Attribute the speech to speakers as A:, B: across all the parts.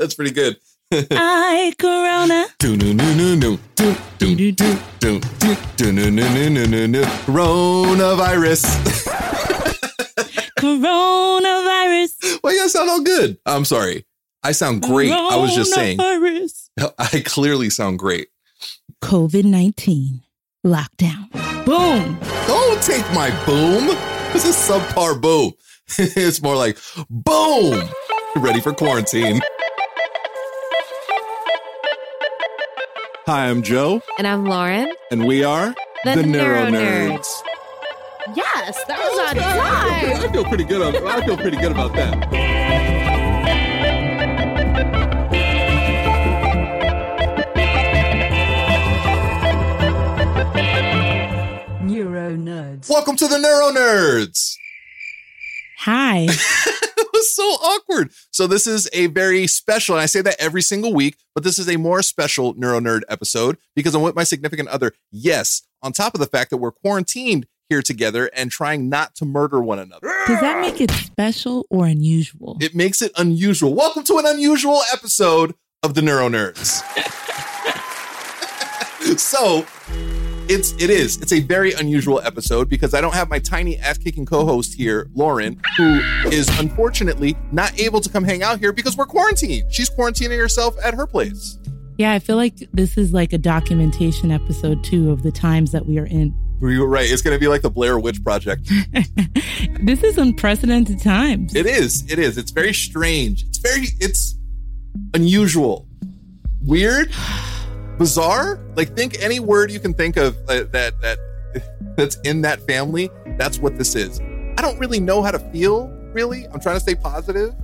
A: That's pretty good.
B: I Corona.
A: Coronavirus.
B: Coronavirus.
A: Why you guys sound all good? I'm sorry. I sound great. I was just saying.
B: Coronavirus.
A: I clearly sound great.
B: COVID 19. Lockdown. Boom.
A: Don't take my boom. This is subpar boom. it's more like boom. Ready for quarantine. Hi, I'm Joe,
C: And I'm Lauren.
A: and we are
C: The
A: Neuro
C: Neuro
A: Nerds.
C: Yes, that was on time.
A: I feel pretty good. On, I feel pretty good about that.
D: Neuro Nerds.
A: Welcome to the Neuro Nerds.
B: Hi.
A: it was so awkward. So this is a very special, and I say that every single week, but this is a more special Neuro Nerd episode because I'm with my significant other. Yes, on top of the fact that we're quarantined here together and trying not to murder one another.
B: Does that make it special or unusual?
A: It makes it unusual. Welcome to an unusual episode of the Neuro Nerds. so it's it is it's a very unusual episode because I don't have my tiny ass kicking co-host here, Lauren, who is unfortunately not able to come hang out here because we're quarantined. She's quarantining herself at her place.
B: yeah, I feel like this is like a documentation episode too of the times that we are in.
A: You were right. It's going to be like the Blair Witch Project.
B: This is unprecedented times.
A: It is. It is. It's very strange. It's very. It's unusual, weird, bizarre. Like think any word you can think of uh, that that that's in that family. That's what this is. I don't really know how to feel. Really, I'm trying to stay positive,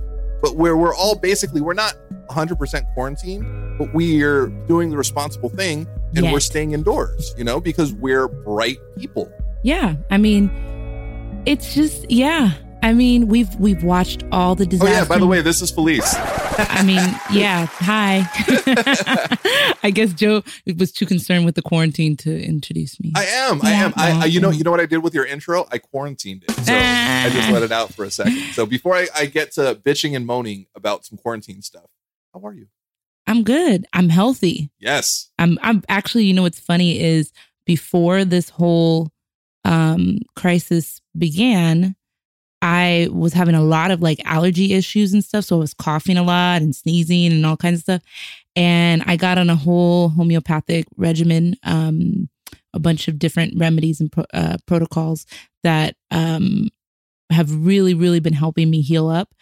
A: but where we're all basically we're not 100% quarantined, but we're doing the responsible thing and
B: Yes.
A: we're staying indoors. You know, because we're bright people.
B: Yeah, I mean, it's just yeah. I mean, we've we've watched all the
A: Oh yeah. By the way, this is Felice.
B: I mean, yeah. Hi. I guess Joe was too concerned with the quarantine to introduce me.
A: I am. I am. I, I you know you know what I did with your intro? I quarantined it. So I just let it out for a second. So before I, I get to bitching and moaning about some quarantine stuff, how are you?
B: I'm good. I'm healthy.
A: Yes.
B: I'm. I'm actually. You know what's funny is before this whole um, crisis began, I was having a lot of like allergy issues and stuff. So I was coughing a lot and sneezing and all kinds of stuff. And I got on a whole homeopathic regimen, um, a bunch of different remedies and pro- uh, protocols that um, have really, really been helping me heal up.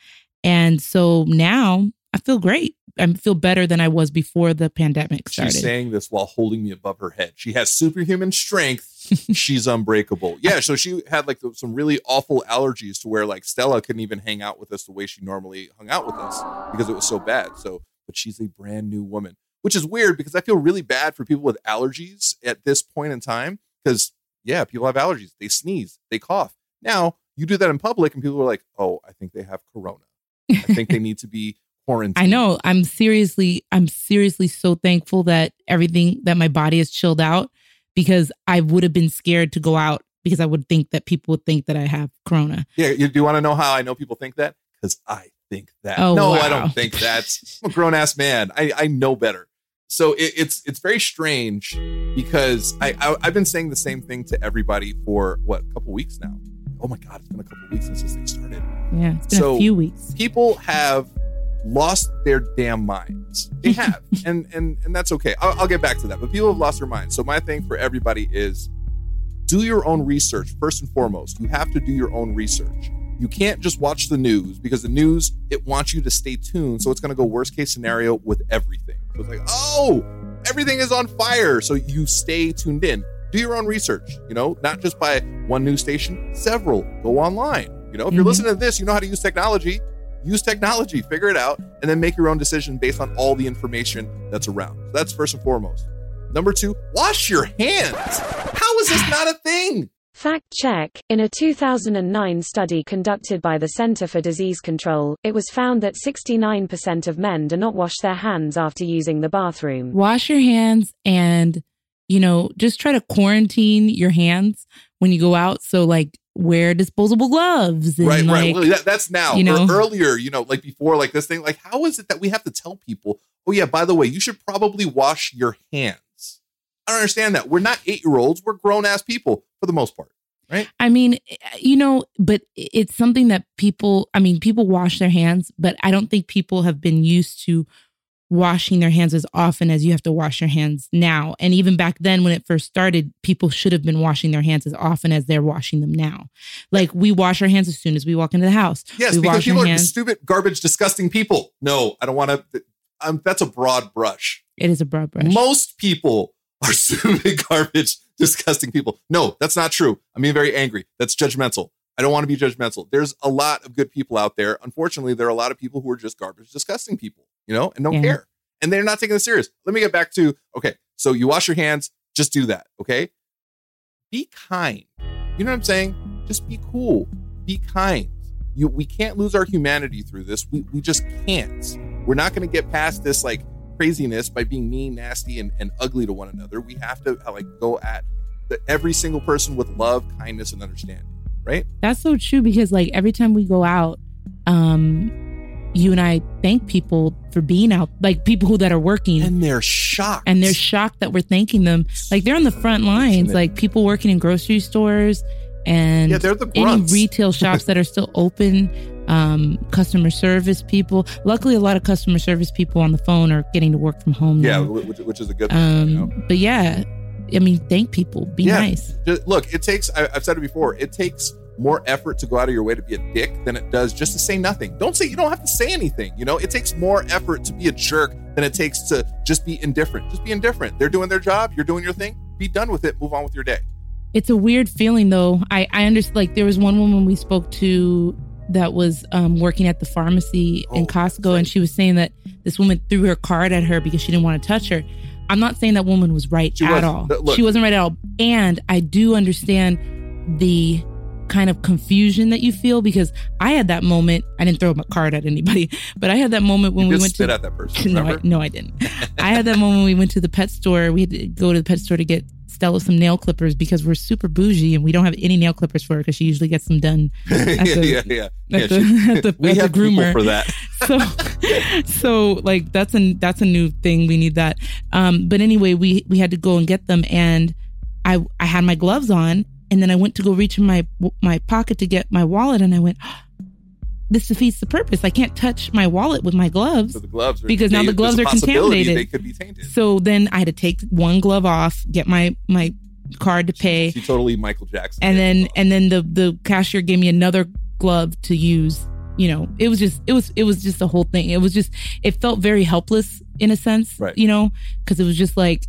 B: And so now I feel great. I feel better than I was before the pandemic started.
A: She's saying this while holding me above her head. She has superhuman strength. She's unbreakable. Yeah. So she had like some really awful allergies to where like Stella couldn't even hang out with us the way she normally hung out with us because it was so bad. So, but she's a brand new woman, which is weird because I feel really bad for people with allergies at this point in time. Because yeah, people have allergies. They sneeze, they cough. Now You do that in public, and people are like, "Oh, I think they have corona. I think they need to be quarantined."
B: I know. I'm seriously, I'm seriously so thankful that everything that my body has chilled out because I would have been scared to go out because I would think that people would think that I have corona.
A: Yeah, you, do you want to know how I know people think that? Because I think that.
B: Oh,
A: no,
B: wow.
A: I don't think that. I'm a grown ass man. I, I know better. So it, it's it's very strange because I, I I've been saying the same thing to everybody for what a couple weeks now. Oh my god, it's been a couple weeks since this thing started.
B: Yeah, it's been
A: So-
B: a few weeks.
A: People have lost their damn minds. They have, and and and that's okay. I'll, I'll get back to that. But people have lost their minds. So my thing for everybody is do your own research first and foremost. You have to do your own research. You can't just watch the news because the news it wants you to stay tuned. So it's going to go worst case scenario with everything. So it's like, oh, everything is on fire. So you stay tuned in. Do your own research. You know, not just by one news station, several. Go online. You know, if you're
B: Mhm.
A: listening to this, you know how to use technology. Use technology, figure it out, and then make your own decision based on all the information that's around. So that's first and foremost. Number two, wash your hands. How is this not a thing?
E: Fact check In a 2009 study conducted by the Center for Disease Control, it was found that 69% of men do not wash their hands after using the bathroom.
B: Wash your hands and, you know, just try to quarantine your hands when you go out. So, like, wear disposable gloves. And,
A: right,
B: like,
A: right. Well, that, that's now.
B: you know-
A: Or earlier, you know, like before, like this thing. Like, how is it that we have to tell people? Oh yeah, by the way, you should probably wash your hands. I don't understand that. We're not eight year olds. We're grown ass people for the most part. Right.
B: I mean, you know, but it's something that people, I mean, people wash their hands, but I don't think people have been used to washing their hands as often as you have to wash your hands now. And even back then, when it first started, people should have been washing their hands as often as they're washing them now. Like we wash our hands as soon as we walk into the house.
A: Yes,
B: we
A: because
B: wash
A: people
B: our
A: are
B: hands.
A: stupid, garbage, disgusting people. No, I don't want to. Um, that's a broad brush.
B: It is a broad brush.
A: Most people are stupid, garbage, disgusting people. No, that's not true. I'm being very angry. That's judgmental. I don't want to be judgmental. There's a lot of good people out there. Unfortunately, there are a lot of people who are just garbage, disgusting people, you know, and don't
B: Yeah.
A: care. And they're not taking this serious. Let me get back to okay, so you wash your hands, just do that, okay? Be kind. You know what I'm saying? Just be cool. Be kind. You we can't lose our humanity through this. We we just can't. We're not going to get past this like craziness by being mean, nasty, and, and ugly to one another. We have to uh, like go at the, every single person with love, kindness, and understanding. Right?
B: That's so true because like every time we go out, um, you and I thank people for being out, like people who that are working.
A: And they're shocked.
B: and they're shocked that we're thanking them. Like they're on the front lines, like people working in grocery stores and
A: Yeah, they're the
B: any retail shops that are still open. Um, customer service people. Luckily, a lot of customer service people on the phone are getting to work from home.
A: yeah,
B: now.
A: which, which is a good thing.
B: Um,
A: you know?
B: but yeah, I mean, thank people. Be
A: Yeah.
B: nice.
A: Look, it takes, I, I've said it before, it takes more effort to go out of your way to be a dick than it does just to say nothing. Don't say, you don't have to say anything. You know, it takes more effort to be a jerk than it takes to just be indifferent. Just be indifferent. They're doing their job. You're doing your thing. Be done with it. Move on with your day.
B: It's a weird feeling though. I I understand. Like there was one woman we spoke to that was um, working at the pharmacy in
A: Oh,
B: Costco, and she was saying that this woman threw her card at her because she didn't want to touch her. I'm not saying that woman was right
A: She
B: at all.
A: Look.
B: she wasn't right at all. And I do understand the kind of confusion that you feel because I had that moment. I didn't throw my card at anybody, but I had that moment when we went
A: spit
B: to
A: at that person.
B: no, I, no, I didn't. I had that moment when we went to the pet store. We had to go to the pet store to get Stella some nail clippers because we're super bougie and we don't have any nail clippers for her because she usually gets them done
A: yeah,
B: at the-
A: yeah, yeah. yeah
B: at the-
A: she-
B: at the-
A: we
B: at the
A: have people
B: groomer.
A: for that.
B: so so like that's a that's a new thing we need that um but anyway we we had to go and get them and i i had my gloves on and then i went to go reach in my my pocket to get my wallet and i went ah, this defeats the purpose i can't touch my wallet with my gloves
A: So the gloves are
B: Because now the gloves are contaminated.
A: They could be tainted.
B: so then i had to take one glove off get my my card to pay
A: She totally Michael Jackson.
B: and then and then the the cashier gave me another glove to use you know it was just it was it was just a whole thing it was just it felt very helpless in a sense
A: Right.
B: you know because it was just like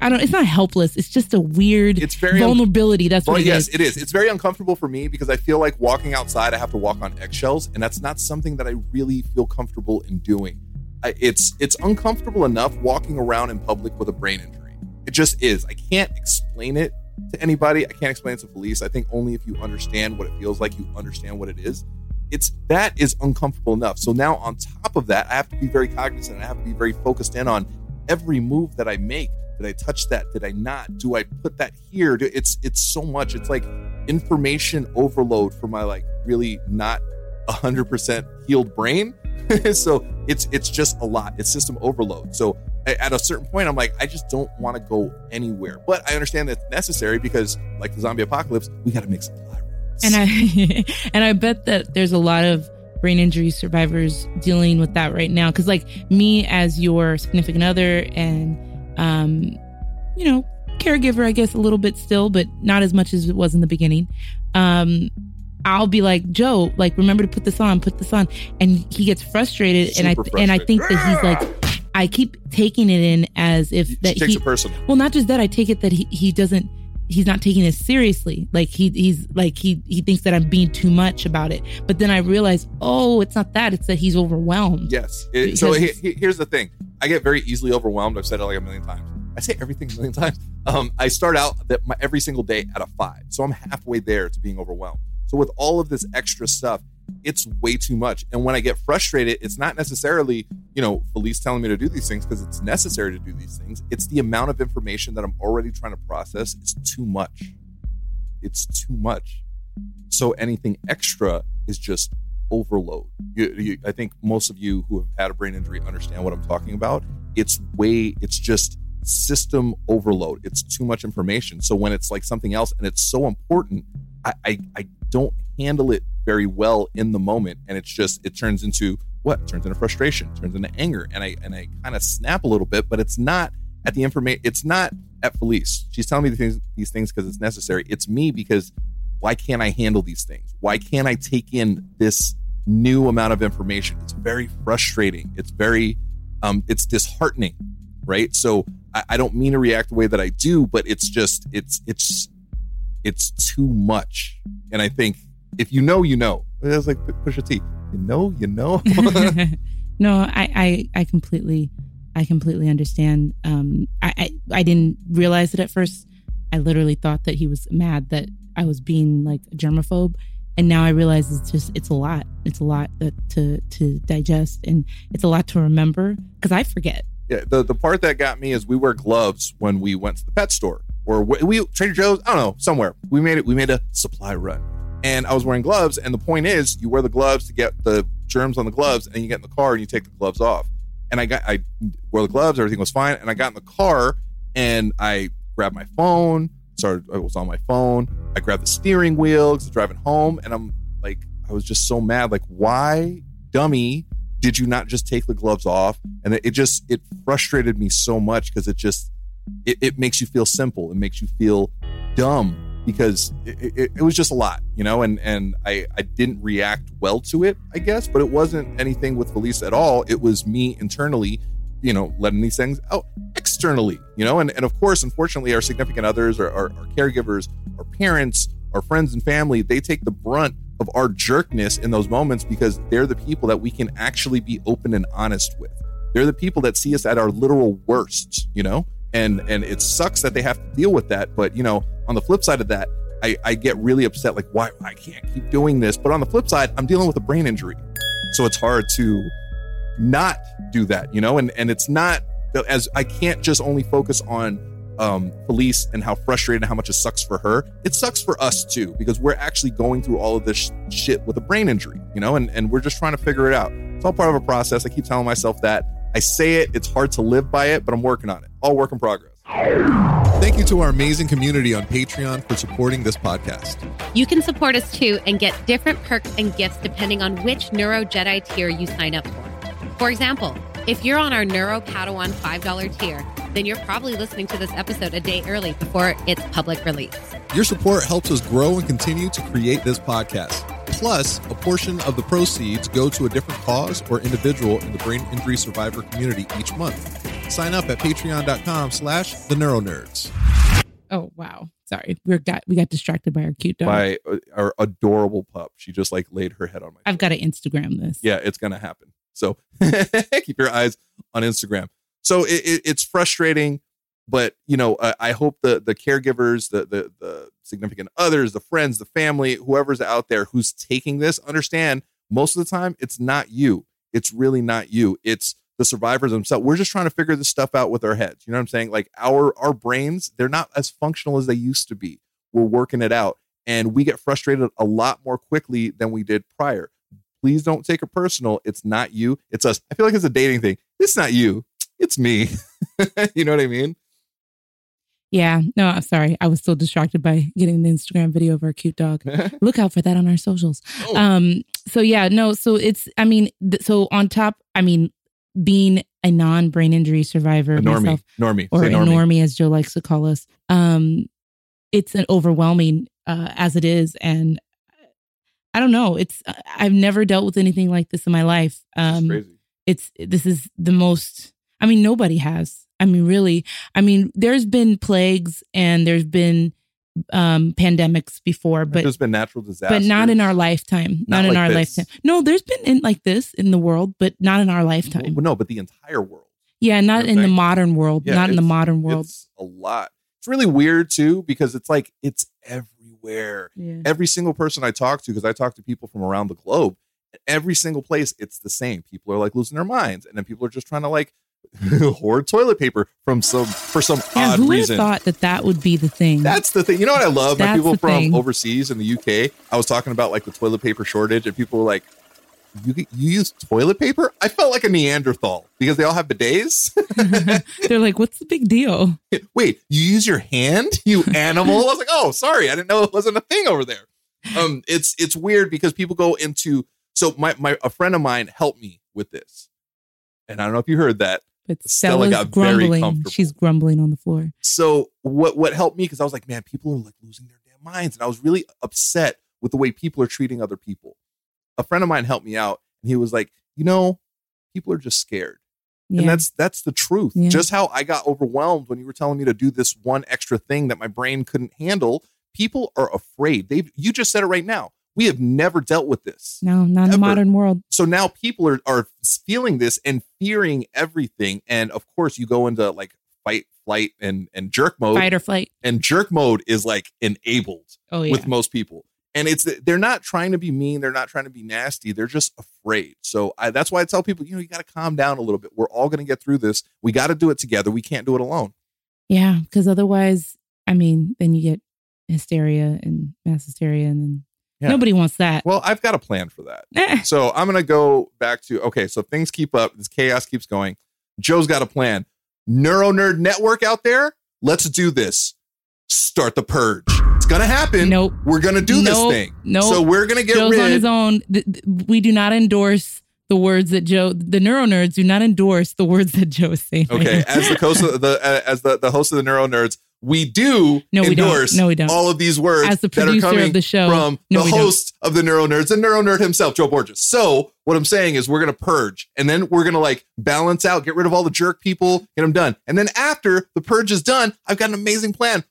B: i don't it's not helpless it's just a weird
A: It's very
B: vulnerability that's
A: Well,
B: what it
A: yes,
B: is.
A: it is. It's very uncomfortable for me because I feel like walking outside, I have to walk on eggshells, and that's not something that I really feel comfortable in doing. I, it's it's uncomfortable enough walking around in public with a brain injury. It just is. I can't explain it. to anybody. I can't explain it to Felice. I think only if you understand what it feels like, you understand what it is. It's that is uncomfortable enough. So now on top of that, I have to be very cognizant. I have to be very focused in on every move that I make. Did I touch that? Did I not? Do I put that here? It's it's so much. It's like information overload for my like really not 100% healed brain. so it's it's just a lot. It's system overload. So at a certain point, I'm like, I just don't want to go anywhere. But I understand that's necessary because, like the zombie apocalypse, we got to make supply routes.
B: And I and I bet that there's a lot of brain injury survivors dealing with that right now. Because like me as your significant other and um, you know, caregiver, I guess a little bit still, but not as much as it was in the beginning. Um, I'll be like, Joe, like remember to put this on, put this on. And he gets frustrated.
A: Super
B: and I
A: frustrated.
B: and I think that he's like I keep taking it in as if that
A: takes
B: he
A: personal.
B: well, not just that, I take it that he, he doesn't he's not taking this seriously. Like he he's like he he thinks that I'm being too much about it. But then I realize, oh, it's not that. It's that he's overwhelmed.
A: Yes. It- so he- he- here's the thing. I get very easily overwhelmed. I've said it like a million times. I say everything a million times. Um, I start out that my, every single day at a five, so I'm halfway there to being overwhelmed. So with all of this extra stuff, it's way too much. And when I get frustrated, it's not necessarily you know Felice telling me to do these things because it's necessary to do these things. It's the amount of information that I'm already trying to process. It's too much. It's too much. So anything extra is just overload. You, you, I think most of you who have had a brain injury understand what I'm talking about. It's way, it's just system overload. It's too much information. So when it's like something else and it's so important, I, I, I don't handle it very well in the moment. And it's just, it turns into what? It turns into frustration, turns into anger. And I, and I kind of snap a little bit, but it's not at the information, it's not at Felice. She's telling me these things, these things because it's necessary. It's me because why can't I handle these things? Why can't I take in this new amount of information? It's very frustrating. It's very, um, it's disheartening, right? So I, I don't mean to react the way that I do, but it's just, it's, it's, it's too much. And I think if you know, you know. It's like Pusha T. You know, you know.
B: no, I, I I completely I completely understand. Um I, I I didn't realize it at first. I literally thought that he was mad that I was being like a germaphobe. And now I realize it's just it's a lot. It's a lot that, to to digest and it's a lot to remember because I forget.
A: Yeah, the the part that got me is we wear gloves when we went to the pet store or we, we Trader Joe's. I don't know somewhere. We made it. We made a supply run, and I was wearing gloves. And the point is, you wear the gloves to get the germs on the gloves, and you get in the car and you take the gloves off. And I got I wore the gloves. Everything was fine. And I got in the car and I grabbed my phone. Started. I was on my phone. I grabbed the steering wheel because driving home, and I'm like, I was just so mad. Like, why, dummy? did you not just take the gloves off and it, just it frustrated me so much because it just it, it makes you feel simple it makes you feel dumb because it, it, it was just a lot you know and and i i didn't react well to it i guess but it wasn't anything with felice at all it was me internally you know letting these things out externally you know and, and of course unfortunately our significant others or our, our caregivers our parents our friends and family they take the brunt of our jerkness in those moments because they're the people that we can actually be open and honest with. They're the people that see us at our literal worst, you know? And and it sucks that they have to deal with that. But you know, on the flip side of that, I, I get really upset, like, why I can't keep doing this. But on the flip side, I'm dealing with a brain injury. So it's hard to not do that, you know? And and it's not as I can't just only focus on um, Felice and how frustrated and how much it sucks for her. It sucks for us too because we're actually going through all of this sh- shit with a brain injury, you know, and, and we're just trying to figure it out. It's all part of a process. I keep telling myself that. I say it, it's hard to live by it, but I'm working on it. All work in progress. Thank you to our amazing community on Patreon for supporting this podcast.
F: You can support us too and get different perks and gifts depending on which Neuro Jedi tier you sign up for. For example, if you're on our Neuro Padawan $5 tier, then you're probably listening to this episode a day early before its public release.
A: Your support helps us grow and continue to create this podcast. Plus, a portion of the proceeds go to a different cause or individual in the brain injury survivor community each month. Sign up at patreon.com slash the neuronerds.
B: Oh wow. Sorry. We got we got distracted by our cute dog.
A: By uh, our adorable pup. She just like laid her head on my
B: I've got to Instagram this.
A: yeah, it's gonna happen. So keep your eyes on Instagram. So it, it, it's frustrating, but you know, I hope the the caregivers, the the the significant others, the friends, the family, whoever's out there who's taking this, understand most of the time it's not you. It's really not you. It's the survivors themselves. We're just trying to figure this stuff out with our heads. You know what I'm saying? Like our our brains, they're not as functional as they used to be. We're working it out, and we get frustrated a lot more quickly than we did prior. Please don't take it personal. It's not you. It's us. I feel like it's a dating thing. It's not you. It's me. you know what I mean?
B: Yeah, no, I'm sorry. I was still distracted by getting the Instagram video of our cute dog. Look out for that on our socials.
A: Oh.
B: Um, so yeah, no, so it's, I mean, th- so on top, I mean, being a non brain injury survivor
A: A normie.
B: myself,
A: Normie.
B: or
A: normie.
B: normie, as Joe likes to call us, um, it's an overwhelming uh, as it is, and I don't know. It's I've never dealt with anything like this in my life. Um,
A: crazy.
B: it's this is the most i mean nobody has i mean really i mean there's been plagues and there's been um pandemics before but
A: There's been natural disasters,
B: but not in our lifetime not,
A: Not
B: in
A: like
B: our
A: this.
B: lifetime no there's been in like this in the world but not in our lifetime
A: Well, no, but the entire world.
B: yeah not in the modern world
A: Yeah,
B: not in the modern world
A: It's a lot. It's really weird too because it's like it's everywhere.
B: yeah.
A: Every single person I talk to, because I talk to people from around the globe, every single place it's the same. People are like losing their minds, and then people are just trying to like hoard toilet paper from some for some
B: yeah
A: odd
B: who
A: reason.
B: thought that that would be the thing
A: That's the thing. You know what I love? My
B: That's
A: people from
B: thing.
A: overseas in the UK. I was talking about like the toilet paper shortage, and people were like, "You you use toilet paper?" I felt like a Neanderthal because they all have bidets.
B: they're like what's the big deal
A: Wait, you use your hand, you animal? I was like, "Oh, sorry, I didn't know it wasn't a thing over there." Um, it's it's weird because people go into so my my a friend of mine helped me with this, and I don't know if you heard that.
B: But
A: Stella
B: Stella's
A: got very
B: grumbling
A: comfortable.
B: she's grumbling on the floor
A: So what what helped me because I was like, man, people are like losing their damn minds, and I was really upset with the way people are treating other people. A friend of mine helped me out, and he was like, you know, people are just scared,
B: yeah
A: and that's that's the truth.
B: Yeah.
A: Just how I got overwhelmed when you were telling me to do this one extra thing that my brain couldn't handle. People are afraid. They you just said it right now. We have never dealt with this.
B: no not in the modern world.
A: So now people are are feeling this and fearing everything. And of course, you go into like fight, flight, and and jerk mode.
B: Fight or flight.
A: And jerk mode is like enabled
B: oh yeah.
A: with most people. And it's they're not trying to be mean. They're not trying to be nasty. They're just afraid. So I, that's why i tell people you know you got to calm down a little bit. We're all going to get through this. We got to do it together. We can't do it alone.
B: Yeah, because otherwise, I mean, then you get hysteria and mass hysteria, and then
A: Yeah.
B: nobody wants that.
A: well i've got a plan for that
B: Eh,
A: so i'm going to go back to okay so things keep up this chaos keeps going joe's got a plan neuro nerd network out there let's do this start the purge it's going to happen
B: Nope.
A: we're going to do this thing
B: Nope.
A: so we're going to get
B: Joe's
A: rid
B: on his own. We do not endorse the words that Joe, the neuro nerds, do not endorse the words that Joe is saying.
A: Okay, as the host of the uh, as the, the host of the Neuro Nerds, we do
B: No, we don't.
A: endorse
B: No, we don't.
A: all of these words
B: As the
A: that are
B: producer of
A: coming
B: the show,
A: from
B: no,
A: the
B: we don't.
A: host of the Neuro Nerds, the Neuro Nerd himself, Joe Borges. So what I'm saying is we're gonna purge, and then we're gonna like balance out, get rid of all the jerk people, get them done, and then after the purge is done, I've got an amazing plan.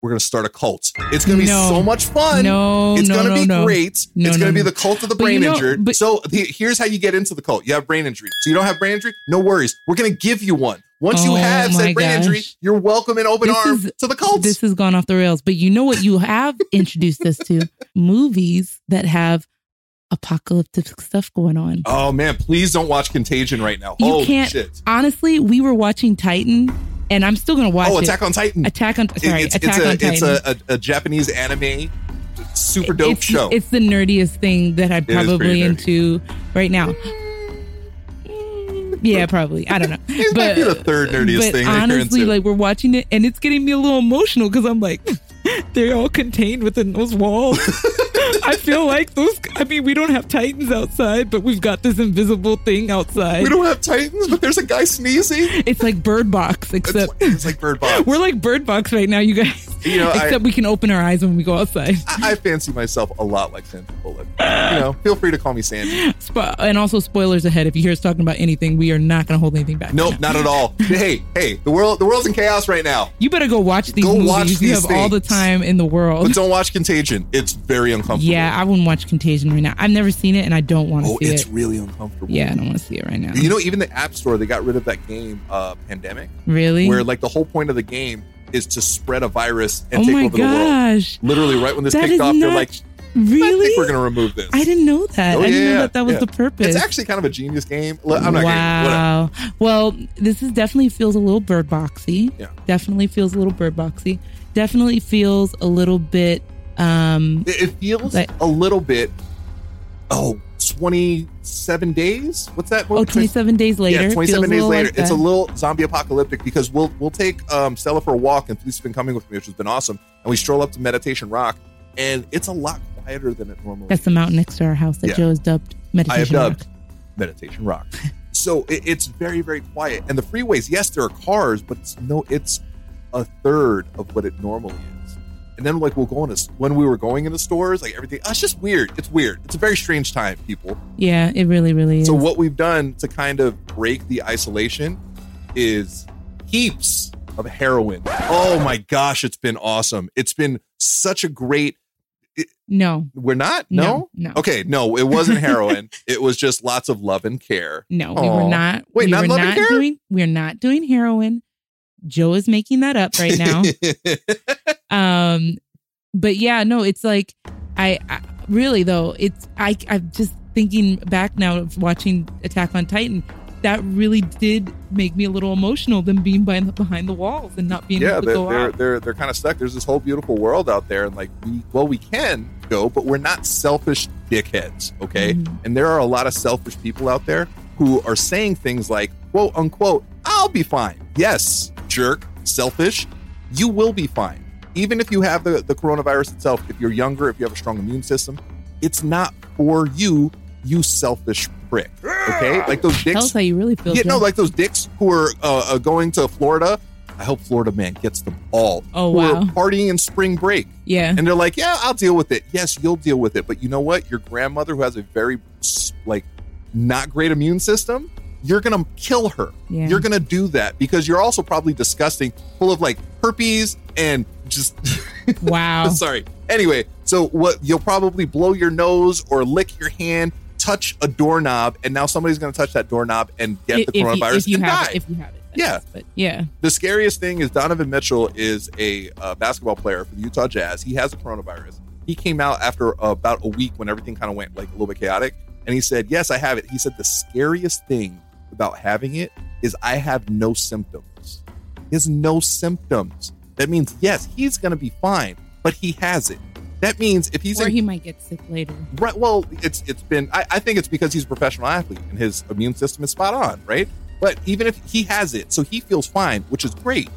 A: We're gonna start a cult. It's gonna be
B: No.
A: so much fun.
B: No,
A: it's
B: no,
A: gonna
B: no,
A: be great. It's gonna be the cult of the
B: But
A: brain
B: you know-
A: injured.
B: but-
A: so the, here's how you get into the cult. You have brain injury. So you don't have brain injury? No worries. We're gonna give you one. Once you
B: Oh
A: have said brain injury, you're welcome in open
B: This
A: arms
B: is-
A: to the cult.
B: This has gone off the rails. But you know what you have introduced us to? Movies that have apocalyptic stuff going on.
A: oh man, please don't watch Contagion right now.
B: You
A: Holy
B: can't.
A: shit.
B: Honestly, we were watching Titan, and I'm still gonna watch
A: Oh,
B: it.
A: Attack on Titan.
B: Attack on sorry,
A: it's,
B: Attack
A: it's a
B: on Titan.
A: it's a, a, a Japanese anime super dope
B: it's,
A: show.
B: It's the nerdiest thing that I'm
A: It
B: probably into right now. Yeah, probably. I don't know.
A: It might be the third nerdiest
B: but
A: thing
B: honestly, like we're watching it, and it's getting me a little emotional because I'm like, they're all contained within those walls. I feel like those. I mean, we don't have titans outside, but we've got this invisible thing outside.
A: we don't have Titans, but there's a guy sneezing.
B: it's like Bird Box,
A: It's,
B: except
A: it's like Bird Box.
B: we're like Bird Box right now, you guys.
A: You know, I-
B: Except we can open our eyes when we go outside.
A: I, I fancy myself a lot like Sandra Bullock. You know, feel free to call me Sandy.
B: Spo- and also, spoilers ahead. If you hear us talking about anything, we are not going to hold anything back.
A: Nope, not at all. Hey, hey, the world, the world's in chaos right now.
B: You better go watch these
A: Go
B: movies.
A: watch
B: you
A: these
B: have all the time in the world.
A: But don't watch Contagion. It's very uncomfortable.
B: Yeah, I wouldn't watch Contagion right now. I've never seen it, and I don't want to
A: Oh,
B: see
A: it's
B: it.
A: It's really uncomfortable.
B: Yeah, I don't want to see it right now.
A: You know, even the App Store, they got rid of that game, uh, Pandemic.
B: Really?
A: Where like the whole point of the game is to spread a virus and
B: oh
A: take over the world.
B: gosh!
A: Literally, right when this
B: That
A: kicked off, they're like, I
B: Really?
A: think we're going to remove this.
B: I didn't know that.
A: Oh,
B: I didn't know that that was
A: yeah.
B: the purpose.
A: It's actually kind of a genius game. I'm not kidding.
B: Wow. Well, this is definitely feels a little bird boxy.
A: Yeah.
B: Definitely feels a little bird boxy. Definitely feels a little bit. um
A: It, it feels
B: Like-
A: a little bit. Oh, 27 days? What's that?
B: Oh, 27 days later.
A: Yeah, 27
B: Feels
A: days later.
B: like
A: it's a little zombie apocalyptic because we'll we'll take um, Stella for a walk, and Felice's been coming with me, which has been awesome. And we stroll up to Meditation Rock, and it's a lot quieter than it normally
B: That's the mountain next to our house that
A: Yeah.
B: Joe has dubbed meditation.
A: I have dubbed
B: Rock.
A: Meditation Rock. so it, it's very very quiet, and the freeways. Yes, there are cars, but it's no, it's a third of what it normally is. And then like we'll go in a, when we were going into stores, like everything. oh, it's just weird. It's weird. It's a very strange time, people.
B: Yeah, it really, really is.
A: So what we've done to kind of break the isolation is heaps of heroin. Oh my gosh, it's been awesome. It's been such a great
B: no,
A: we're not? No?
B: No, no.
A: Okay, no, it wasn't heroin. it was just lots of love and care.
B: no, we were not.
A: Wait,
B: we
A: not
B: were
A: love and
B: not
A: care?
B: doing. We're not doing heroin. Joe is making that up right now. um, but yeah, no, it's like I, I really though. It's I. I'm just thinking back now of watching Attack on Titan. That really did make me a little emotional. Them being behind behind the walls and not being
A: yeah,
B: able to
A: they're
B: go
A: they're, they're they're kind of stuck. There's this whole beautiful world out there, and like we well, we can go, but we're not selfish dickheads, okay?
B: Mhm.
A: And there are a lot of selfish people out there who are saying things like, quote unquote, I'll be fine. Yes, jerk, selfish, you will be fine. Even if you have the, the coronavirus itself, if you're younger, if you have a strong immune system, it's not for you, you selfish prick. Okay? Like those
B: Tell us
A: dicks.
B: how you really feel.
A: Yeah,
B: Joe.
A: no, like those dicks who are uh, uh, going to Florida. I hope Florida man gets them all.
B: Oh,
A: who are
B: wow.
A: partying in spring break.
B: yeah.
A: And they're like, yeah, I'll deal with it. Yes, you'll deal with it. But you know what? Your grandmother, who has a very, like, not great immune system, you're going to kill her.
B: Yeah.
A: You're going to do that because you're also probably disgusting, full of like herpes and just.
B: Wow.
A: Sorry. Anyway, so what you'll probably blow your nose or lick your hand, touch a doorknob, and now somebody's going to touch that doorknob and get
B: If-
A: the
B: if you-
A: coronavirus
B: if you
A: and
B: have
A: die.
B: it, if you have it.
A: Yeah.
B: is, But yeah.
A: The scariest thing is Donovan Mitchell is a uh, basketball player for the Utah Jazz. He has the coronavirus. He came out after about a week when everything kind of went like a little bit chaotic, and he said, "Yes, I have it." He said the scariest thing about having it is I have no symptoms. He has no symptoms. That means yes, he's going to be fine, but he has it. That means if he's
B: Or
A: in,
B: he might get sick later.
A: Right. Well, it's it's been. I, I think it's because he's a professional athlete and his immune system is spot on, right? But even if he has it, so he feels fine, which is great.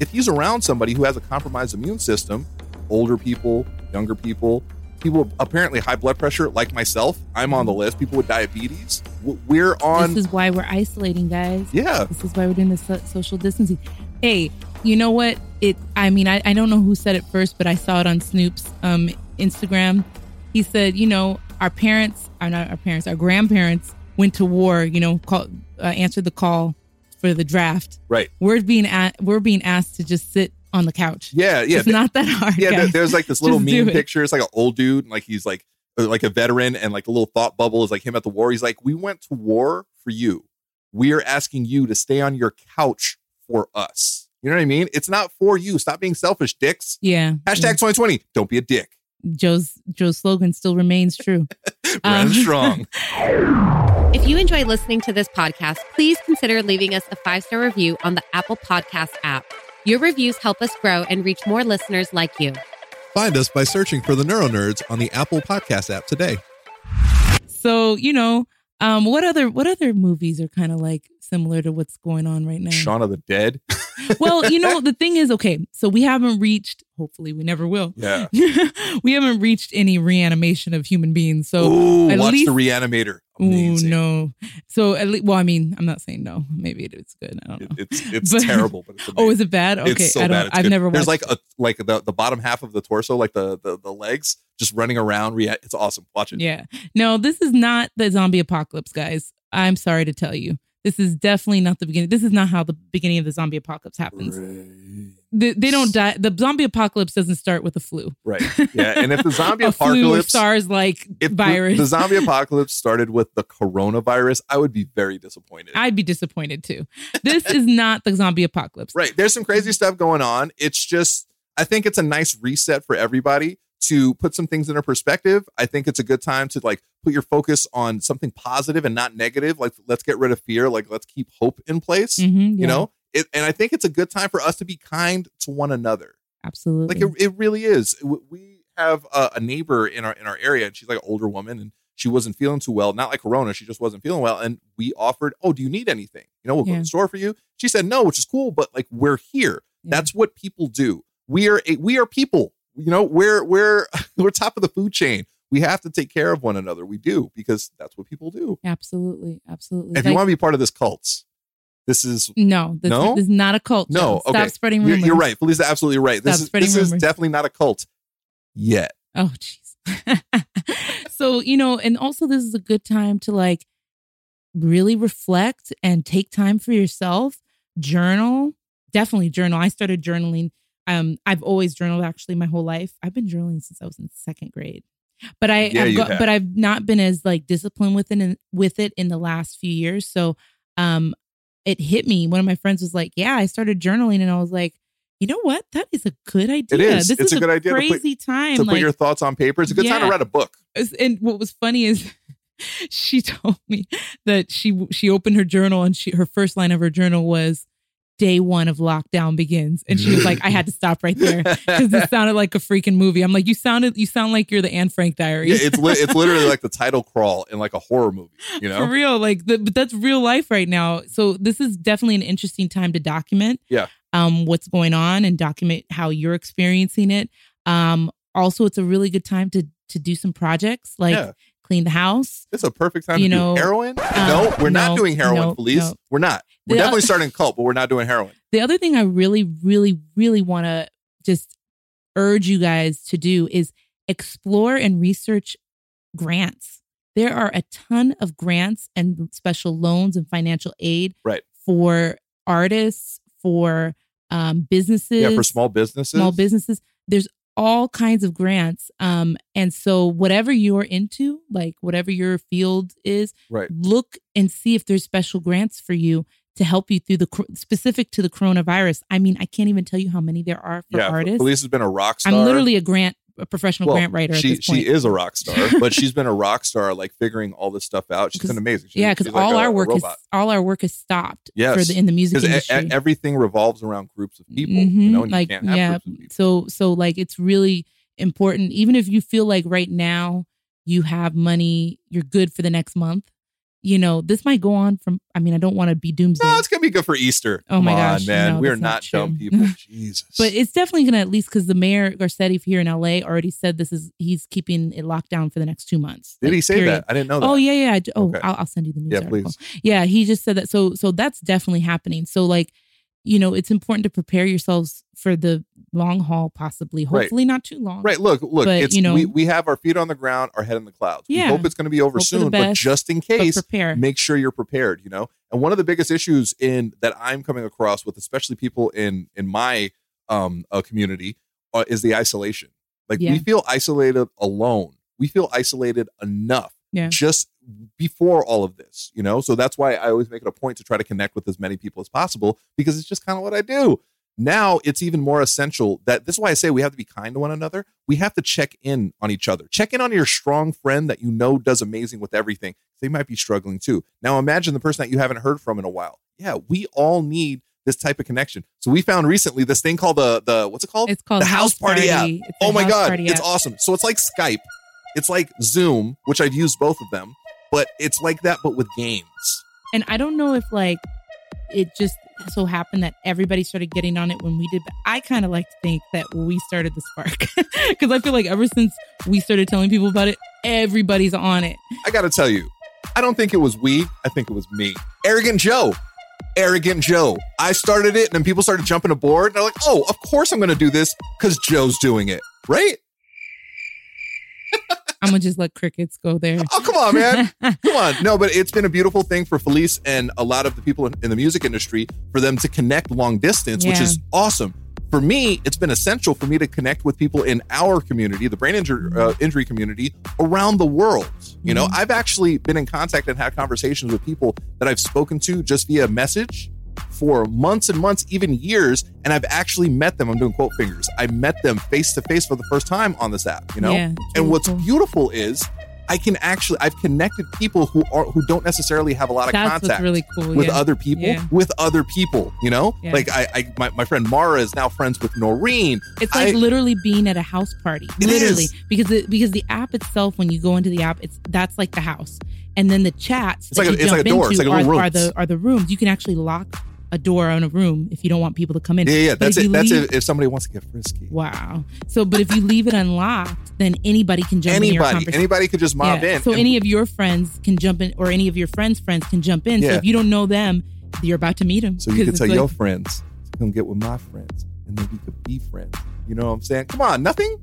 A: If he's around somebody who has a compromised immune system, older people, younger people, people apparently high blood pressure, like myself, I'm on the list. People with diabetes, we're on.
B: This is why we're isolating, guys.
A: yeah,
B: This is why we're doing the so- social distancing. Hey, you know what? It. I mean, I, I don't know who said it first, but I saw it on Snoop's um, Instagram. He said, you know, our parents, are not our parents, our grandparents went to war. You know, call, uh, answered the call for the draft.
A: right.
B: We're being a- we're being asked to just sit on the couch.
A: Yeah, yeah.
B: it's not that hard.
A: yeah, there- there's like this little meme picture. It's like an old dude, and like he's like uh, like a veteran, and like a little thought bubble is like him at the war. He's like, "We went to war for you. We are asking you to stay on your couch for us." You know what I mean? It's not for you. Stop being selfish, dicks.
B: Yeah.
A: Hashtag 2020. Don't be a dick.
B: Joe's Joe's slogan still remains true.
A: Brand
B: Um,
A: strong.
F: If you enjoy listening to this podcast, please consider leaving us a five star review on the Apple Podcast app. Your reviews help us grow and reach more listeners like you.
A: Find us by searching for the Neuro Nerds on the Apple Podcast app today.
B: So you know, um, what other what other movies are kind of like similar to what's going on right now?
A: Shaun of the Dead.
B: well, you know, the thing is, okay, so we haven't reached. Hopefully, we never will.
A: Yeah.
B: we haven't reached any reanimation of human beings. So
A: Ooh,
B: at
A: watch
B: least
A: the Reanimator. Amazing.
B: no. So at least, well, I mean, I'm not saying no. Maybe it is good. I don't know.
A: It- it's it's
B: But-
A: terrible, but it's.
B: Oh, is it bad? Okay,
A: so
B: I don't. I've
A: good.
B: never.
A: There's
B: watched
A: like a like the the bottom half of the torso, like the the, the legs, just running around. Rea- It's awesome. Watch it.
B: Yeah. No, this is not the zombie apocalypse, guys. I'm sorry to tell you. This is definitely not the beginning. This is not how the beginning of the zombie apocalypse happens. They, they don't die. The zombie apocalypse doesn't start with a flu.
A: Right. Yeah. And if the zombie apocalypse
B: SARS like
A: if the-
B: virus,
A: the zombie apocalypse started with the coronavirus, I would be very disappointed.
B: I'd be disappointed too. This is not the zombie apocalypse.
A: Right. There's some crazy stuff going on. It's just, I think it's a nice reset for everybody to put some things in a perspective. I think it's a good time to like put your focus on something positive and not negative. Like, let's get rid of fear. Like, let's keep hope in place.
B: Mhm,
A: You know, it, and I think it's a good time for us to be kind to one another.
B: Absolutely.
A: Like, it, it really is. We have a, a neighbor in our in our area, and she's like an older woman, and she wasn't feeling too well. Not like Corona, she just wasn't feeling well. And we offered, "Oh, do you need anything? You know, we'll go to the store for you." She said no, which is cool, but like we're here. That's what people do. We are a, we are people. You know, we're we're we're top of the food chain. We have to take care of one another. We do because that's what people do.
B: Absolutely. Absolutely.
A: If you want to be part of this cult, this is
B: no, this,
A: No?
B: this is not a cult.
A: no.
B: Stop
A: okay,
B: spreading
A: You're-
B: rumors.
A: You're, right. Felicia's absolutely right. This
B: Stop
A: is
B: spreading
A: this is definitely not a cult yet.
B: Oh, jeez. so, you know, and also this is a good time to like really reflect and take time for yourself, journal, definitely journal. I started journaling. Um, I've always journaled actually my whole life. I've been journaling since I was in second grade. But I,
A: Yeah,
B: I've got, but I've not been as like disciplined with it in, with it in the last few years. So, um, it hit me. One of my friends was like, "Yeah, I started journaling," and I was like, "You know what? That is a good idea.
A: It is.
B: This
A: It's
B: is
A: a good idea to put-
B: Crazy time
A: to
B: like,
A: put your thoughts on paper. It's a good time to write a book.
B: And what was funny is she told me that she she opened her journal and she her first line of her journal was day one of lockdown begins and she was like i had to stop right there because it sounded like a freaking movie i'm like you sounded you sound like you're the anne frank diary
A: Yeah, it's li- it's literally like the title crawl in like a horror movie. You know?
B: for real like the, but that's real life right now so this is definitely an interesting time to document
A: Yeah.
B: um what's going on and document how you're experiencing it um also it's a really good time to to do some projects like
A: Yeah.
B: Clean the house
A: It's a perfect time
B: You
A: to
B: know,
A: do heroin.
B: uh,
A: no, we're not doing heroin,
B: no,
A: Felice.
B: no.
A: We're not. We're
B: The-
A: definitely starting cult, but we're not doing heroin.
B: The other thing I really, really, really want to just urge you guys to do is explore and research grants. There are a ton of grants and special loans and financial aid
A: Right.
B: for artists, for um, businesses,
A: Yeah, for small businesses.
B: small businesses. There's all kinds of grants. Um, and so whatever you're into, like whatever your field is,
A: Right.
B: look and see if there's special grants for you to help you through the specific to the coronavirus. I mean, I can't even tell you how many there are for artists.
A: Yeah,
B: artists.
A: Felice has been a rock star.
B: I'm literally a grant, a professional
A: Well,
B: grant writer.
A: She
B: at this point.
A: she is a rock star, but she's been a rock star, like figuring all this stuff out. She's been amazing. She's-
B: yeah, because
A: like
B: all
A: a-
B: our
A: a
B: work is all our work is stopped
A: yes
B: for the in the music industry.
A: e- everything revolves around groups of people.
B: Mhm,
A: You know, and
B: like
A: you can't have
B: yeah
A: groups of people.
B: so so like it's really important even if you feel like right now you have money you're good for the next month you know this might go on from i mean i don't want to be doomsday
A: No, it's gonna be good for Easter.
B: Oh my
A: Come on,
B: gosh,
A: man,
B: no,
A: we're not,
B: not
A: dumb people. Jesus,
B: but it's definitely gonna at least because the mayor garcetti here in la already said this is he's keeping it locked down for the next two months
A: did he say
B: period.
A: that? I didn't know that.
B: Oh yeah, yeah. Oh,
A: Okay.
B: I'll, I'll send you the news
A: Yeah,
B: article.
A: please.
B: Yeah, he just said that. So, so that's definitely happening. So, like, you know, it's important to prepare yourselves for the long haul, possibly.
A: Right.
B: Hopefully, not too long.
A: Right. Look, look.
B: But,
A: it's
B: you know-
A: we, we have our feet on the ground, our head in the clouds. We
B: Yeah.
A: hope it's going to be over
B: Hope
A: soon, but just in case,
B: prepare.
A: make sure you're prepared. You know. And one of the biggest issues in that I'm coming across with, especially people in in my um uh, community, uh, is the isolation. Like
B: Yeah.
A: we feel isolated alone. We feel isolated enough.
B: Yeah.
A: Just before all of this, you know. So that's why I always make it a point to try to connect with as many people as possible because it's just kind of what I do now it's even more essential that this is why I say we have to be kind to one another. We have to check in on each other. Check in on your strong friend that you know does amazing with everything. They might be struggling too. Now imagine the person that you haven't heard from in a while. Yeah, we all need this type of connection. So we found recently this thing called the the what's it called?
B: It's called
A: the house party, app.
B: It's
A: Oh my
B: house
A: god,
B: party
A: it's awesome. So it's like Skype. It's like Zoom, which I've used both of them, but it's like that but with games.
B: And I don't know if like it just so happened that everybody started getting on it when we did, but I kind of like to think that we started the spark because I feel like ever since we started telling people about it, everybody's on it.
A: I got to tell you, I don't think it was we. I think it was me. Arrogant Joe. Arrogant Joe. I started it and then people started jumping aboard. And they're like, oh, of course I'm going to do this because Joe's doing it. Right?
B: I'm gonna just let crickets go there.
A: Oh, come on, man. come on. No, but it's been a beautiful thing for Felice and a lot of the people in, in the music industry for them to connect long distance, which is awesome. For me, it's been essential for me to connect with people in our community, the brain injury, uh, injury community around the world. You know, I've actually been in contact and had conversations with people that I've spoken to just via message for months and months, even years, and I've actually met them. I'm doing quote fingers. I met them face to face for the first time on this app, you know?
B: Yeah,
A: and what's
B: cool.
A: beautiful is I can actually I've connected people who are who don't necessarily have a lot of
B: That's
A: contact
B: really cool,
A: with
B: yeah.
A: other people
B: Yeah.
A: with other people, you know?
B: Yeah.
A: Like I, I my, my friend Mara is now friends with Noreen.
B: It's like
A: I-
B: literally being at a house party.
A: It
B: literally.
A: is.
B: Because the because the app itself, when you go into the app, it's that's like the house. And then the chats
A: It's like a-
B: you
A: it's like
B: jump
A: a door. It's
B: into
A: like little
B: are, are the are the rooms. You can actually lock a door on a room if you don't want people to come in.
A: yeah, yeah,
B: But
A: that's
B: if
A: it. That's
B: leave-
A: if, if somebody wants to get frisky.
B: Wow. So, but if you leave it unlocked, then anybody can jump in
A: Anybody,
B: conversation.
A: anybody could just mob
B: Yeah.
A: in.
B: So
A: and-
B: any of your friends can jump in, or any of your friends' friends can jump in. So if you don't know them, you're about to meet them.
A: So you can tell your friends to come get with my friends, and then we could be friends. You know what I'm saying? Come on, nothing.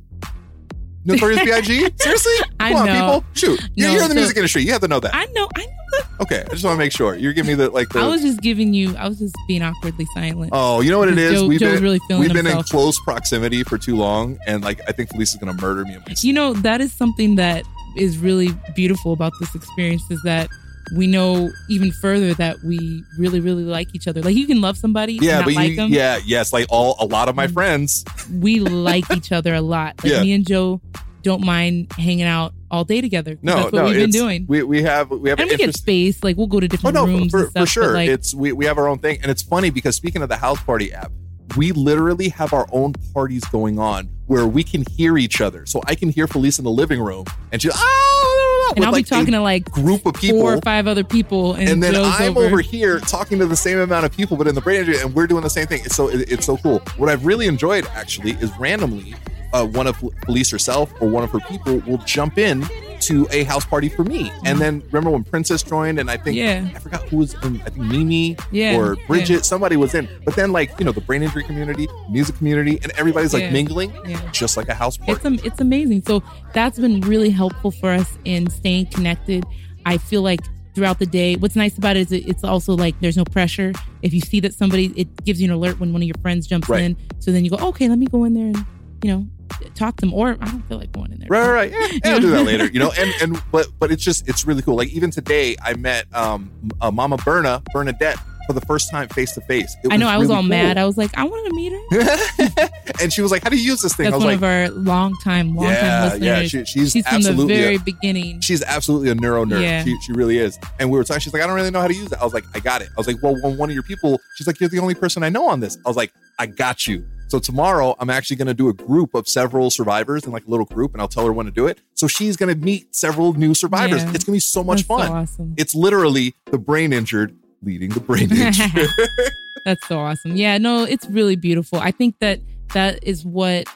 A: Notorious B.I.G. Seriously? Come
B: I
A: on,
B: know.
A: people. Shoot, you're,
B: No,
A: you're in the
B: so-
A: music industry. You have to know that.
B: I know. I know. That.
A: okay, I just want to make sure you're giving me the like the.
B: I was just giving you. I was just being awkwardly silent.
A: Oh, you know what it is?
B: Joe-
A: we've
B: Joe's
A: been
B: really feeling
A: we've been in close proximity for too long, and like I think Felice is gonna murder me.
B: You know that is something that is really beautiful about this experience is that we know even further that we really really like each other. Like you can love somebody,
A: yeah,
B: not
A: but
B: like
A: you,
B: them.
A: yeah, yes, like all a lot of my mm. friends.
B: we like each other a lot. Like
A: Yeah.
B: me and Joe don't mind hanging out all day together.
A: No,
B: that's what
A: no,
B: we've been doing.
A: We we have we have
B: and we get space. Like we'll go to
A: Oh
B: different
A: no,
B: rooms
A: for,
B: and stuff.
A: for sure.
B: Like,
A: it's we we have our own thing, and it's funny because speaking of the house party app, we literally have our own parties going on where we can hear each other. So I can hear Felice in the living room, and she's oh,
B: and
A: with
B: I'll
A: like
B: be talking to like
A: group of people.
B: four or five other people, and,
A: and then
B: Joe's
A: I'm
B: over.
A: over. here talking to the same amount of people, but in the brain injury, and we're doing the same thing. It's so it- it's so cool. What I've really enjoyed actually is randomly, uh, one of Felice herself or one of her people will jump in to a house party for me. And mm-hmm. then remember when Princess joined, and I think
B: Yeah.
A: I forgot who was in. I think Mimi
B: Yeah,
A: or Bridget,
B: yeah.
A: somebody was in. But then like you know the brain injury community, music community, and everybody's like mingling, just like a house party.
B: It's it's amazing. So that's been really helpful for us in staying connected. I feel like throughout the day, what's nice about it is it's also like there's no pressure. If you see that somebody, it gives you an alert when one of your friends jumps
A: Right.
B: in. So then you go, okay, let me go in there and you know talk to them. Or I don't feel like going in there.
A: Right, right, right. Yeah, yeah, I'll do that later. You know, and and but but it's just it's really cool. Like even today, I met um uh, Mama Berna Bernadette for the first time face to face.
B: I know. I was
A: really
B: all
A: cool.
B: mad. I was like, I wanted to meet her.
A: and she was like, "How do you use this thing?"
B: That's
A: I was
B: one
A: like,
B: of our long time, long
A: Yeah,
B: time listeners.
A: yeah, she- she's she's
B: from the very
A: a-
B: beginning.
A: She's absolutely a neuro nerd.
B: Yeah.
A: She, she really is. And we were talking. She's like, I don't really know how to use it. I was like, I got it. I was like, well, one of your people, she's like, you're the only person I know on this. I was like, I got you. So tomorrow, I'm actually going to do a group of several survivors in like a little group, and I'll tell her when to do it. So she's going to meet several new survivors.
B: Yeah.
A: It's going to be so much
B: That's so
A: fun.
B: awesome.
A: It's literally the brain injured leading the brain injured.
B: That's so awesome. Yeah, no, it's really beautiful. I think that that is what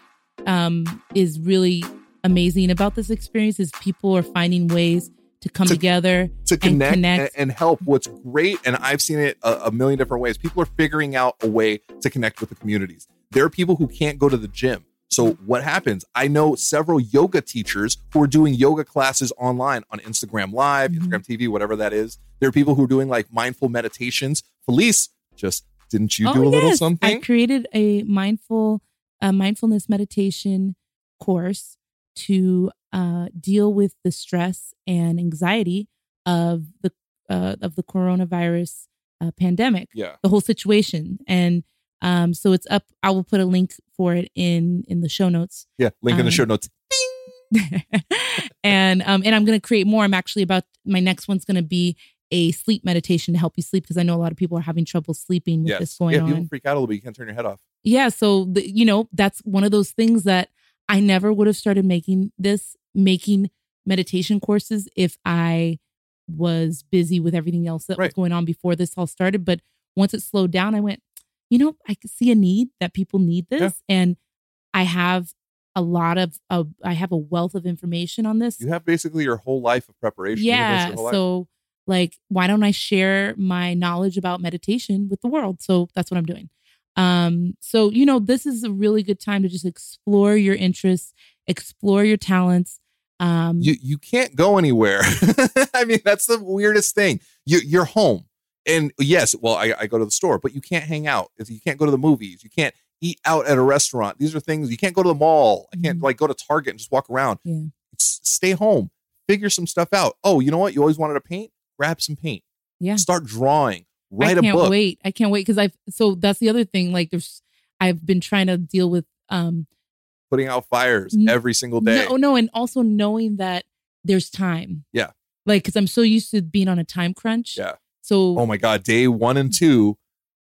B: um is really amazing about this experience is people are finding ways to come
A: To-
B: together
A: to
B: and
A: connect,
B: connect.
A: And, and help. What's great, and I've seen it a, a million different ways. People are figuring out a way to connect with the communities. There are people who can't go to the gym. So what happens? I know several yoga teachers who are doing yoga classes online on Instagram Live,
B: Mm-hmm.
A: Instagram TV, whatever that is. There are people who are doing like mindful meditations. Felice, just didn't you do a little
B: Oh,
A: something?
B: I created a mindful uh, mindfulness meditation course to uh, deal with the stress and anxiety of the uh, of the coronavirus uh, pandemic.
A: Yeah.
B: the whole situation, and um, so it's up. I will put a link for it in in the show notes.
A: yeah, link in the
B: Um,
A: show notes.
B: and um and I'm gonna create more. I'm actually about my next one's gonna be a sleep meditation to help you sleep because I know a lot of people are having trouble sleeping with this going
A: Yeah,
B: on.
A: people freak out a little bit. You can't turn your head off.
B: yeah so the, you know that's one of those things that i never would have started making this making meditation courses if i was busy with everything else that was going on before this all started but once it slowed down i went you know i see a need that people need this and i have a lot of, of i have a wealth of information on this
A: You have basically your whole life of preparation.
B: Yeah
A: whole life.
B: so like why don't I share my knowledge about meditation with the world? So that's what I'm doing. Um, so you know, this is a really good time to just explore your interests, explore your talents. Um,
A: you you can't go anywhere. I mean, that's the weirdest thing. You you're home, and yes, well, I, I go to the store, but you can't hang out. You can't go to the movies. You can't eat out at a restaurant. These are things you can't go to the mall. I can't
B: Mhm.
A: like go to Target and just walk around.
B: Yeah.
A: Stay home. Figure some stuff out. Oh, you know what? You always wanted to paint. Grab some paint.
B: yeah.
A: Start drawing. Write
B: I
A: a
B: can't
A: book.
B: wait. I can't wait because I've so that's the other thing. Like there's I've been trying to deal with um
A: Putting out fires
B: N-
A: every single day.
B: no no and also knowing that there's time.
A: Yeah.
B: Like because I'm so used to being on a time crunch.
A: Yeah.
B: So
A: Oh my God. Day one and two,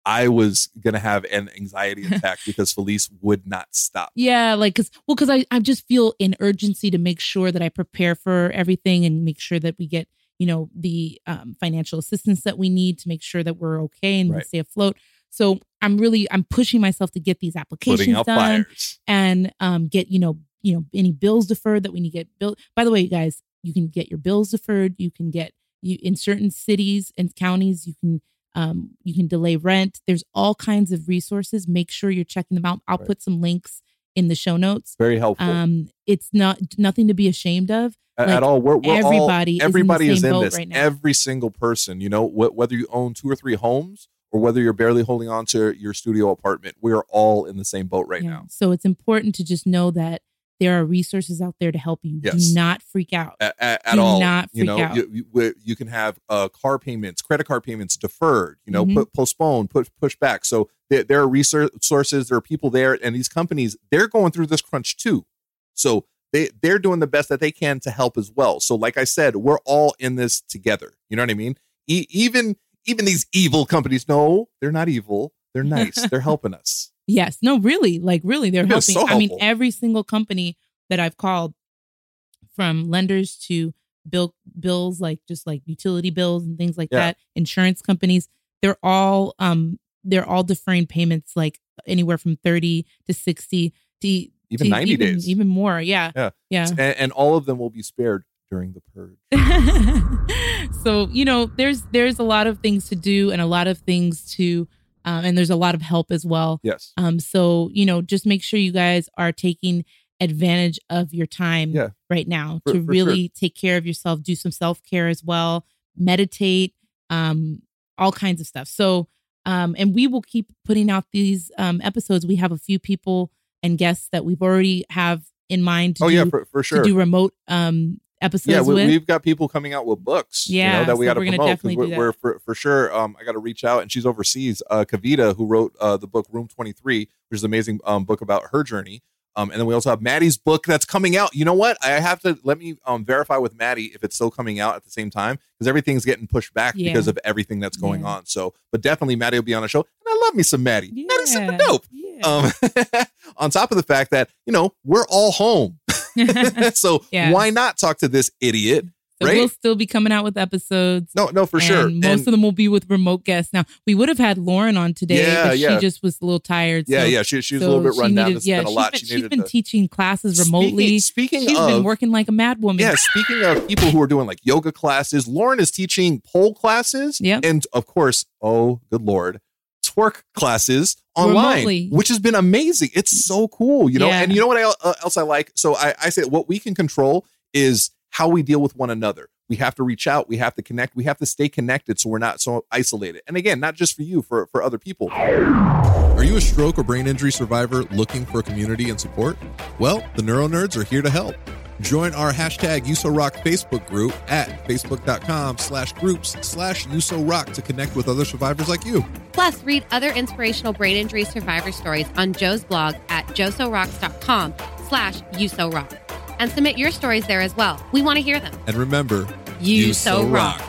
A: I was gonna have an anxiety attack because Felice would not stop.
B: Yeah, like cause well, cause I, I just feel an urgency to make sure that I prepare for everything and make sure that we get, you know, the um, financial assistance that we need to make sure that we're okay and we
A: Right.
B: stay afloat. So I'm really I'm pushing myself to get these applications done
A: fires.
B: and um get, you know, you know, any bills deferred that we need to get built. By the way, you guys, you can get your bills deferred. You can get you in certain cities and counties, you can um, you can delay rent. There's all kinds of resources. Make sure you're checking them out. I'll
A: Right.
B: put some links in the show notes.
A: Very helpful.
B: Um, it's not nothing to be ashamed of. Like,
A: at all. We're, we're
B: everybody
A: all,
B: is in the
A: everybody is in this.
B: right now.
A: Every single person, you know, wh- whether you own two or three homes or whether you're barely holding on to your studio apartment, we are all in the same boat right
B: Yeah.
A: now.
B: So it's important to just know that there are resources out there to help you.
A: Yes.
B: Do not freak out.
A: At, at, at
B: Do
A: all,
B: not
A: you know,
B: out.
A: You, you, you can have uh, car payments, credit card payments deferred. You know,
B: Mhm.
A: put postpone, put push back. So there, there are resources, there are people there, and these companies they're going through this crunch too. So they they're doing the best that they can to help as well. So like I said, we're all in this together. You know what I mean? E- even even these evil companies, no, they're not evil. They're nice. they're helping us.
B: Yes. No, really. Like really, they're helping.
A: so
B: I mean, every single company that I've called, from lenders to bill bills, like just like utility bills and things like
A: Yeah.
B: that, insurance companies, they're all um they're all deferring payments like anywhere from 30 to 60 to
A: Even
B: to
A: 90
B: even,
A: days.
B: Even more. Yeah.
A: Yeah.
B: Yeah.
A: And, and all of them will be spared during the purge.
B: so you know there's there's a lot of things to do and a lot of things to um, and there's a lot of help as well
A: Yes.
B: um so you know just make sure you guys are taking advantage of your time
A: Yeah.
B: right now
A: For-
B: to
A: for
B: really take care of yourself do some self-care as well meditate um all kinds of stuff so um and we will keep putting out these um episodes we have a few people and guests that we've already have in mind to
A: Oh
B: do,
A: yeah, for, for sure.
B: to do remote um episodes
A: yeah, we, we've got people coming out with books. you
B: Yeah,
A: know, that we
B: so
A: got to promote
B: definitely
A: we're, we're for, for sure. Um, I got to reach out, and she's overseas. Uh, Kavita, who wrote uh the book Room Twenty Three, which is an amazing um book about her journey. Um, and then we also have Maddie's book that's coming out. You know what? I have to let me um verify with Maddie if it's still coming out at the same time because everything's getting pushed back
B: Yeah.
A: because of everything that's going
B: Yeah.
A: on. So, but definitely Maddie will be on the show, and I love me some Maddie. Maddie's super dope.
B: Yeah.
A: Um, on top of the fact that you know we're all home, so
B: Yeah.
A: why not talk to this idiot?
B: So
A: right?
B: we'll still be coming out with episodes.
A: No, no, for sure.
B: Most
A: And-
B: of them will be with remote guests. Now we would have had Lauren on today,
A: Yeah,
B: but
A: yeah.
B: she just was a little tired.
A: Yeah,
B: so-
A: yeah, she- she was a little bit run down.
B: needed-
A: It's
B: yeah,
A: been a lot.
B: Been,
A: She
B: she's been teaching classes remotely.
A: Speaking, speaking
B: she's
A: of,
B: been working like a mad woman.
A: yeah, speaking of people who are doing like yoga classes, Lauren is teaching pole classes,
B: Yep.
A: and of course, oh good lord, twerk classes online,
B: Remotely.
A: which has been amazing. It's so cool, you know.
B: Yeah.
A: And you know what uh, else I like? So I, I say what we can control is how we deal with one another. We have to reach out. We have to connect. We have to stay connected so we're not so isolated. And again, not just for you, for for other people. Are you a stroke or brain injury survivor looking for community and support? Well, the Neuro Nerds are here to help. Join our hashtag USORock Facebook group at facebook.com slash groups slash USORock to connect with other survivors like you.
F: Plus, read other inspirational brain injury survivor stories on Joe's blog at joesorocks.com slash uso-rock. And submit your stories there as well. We want to hear them.
A: And remember,
F: You so rock.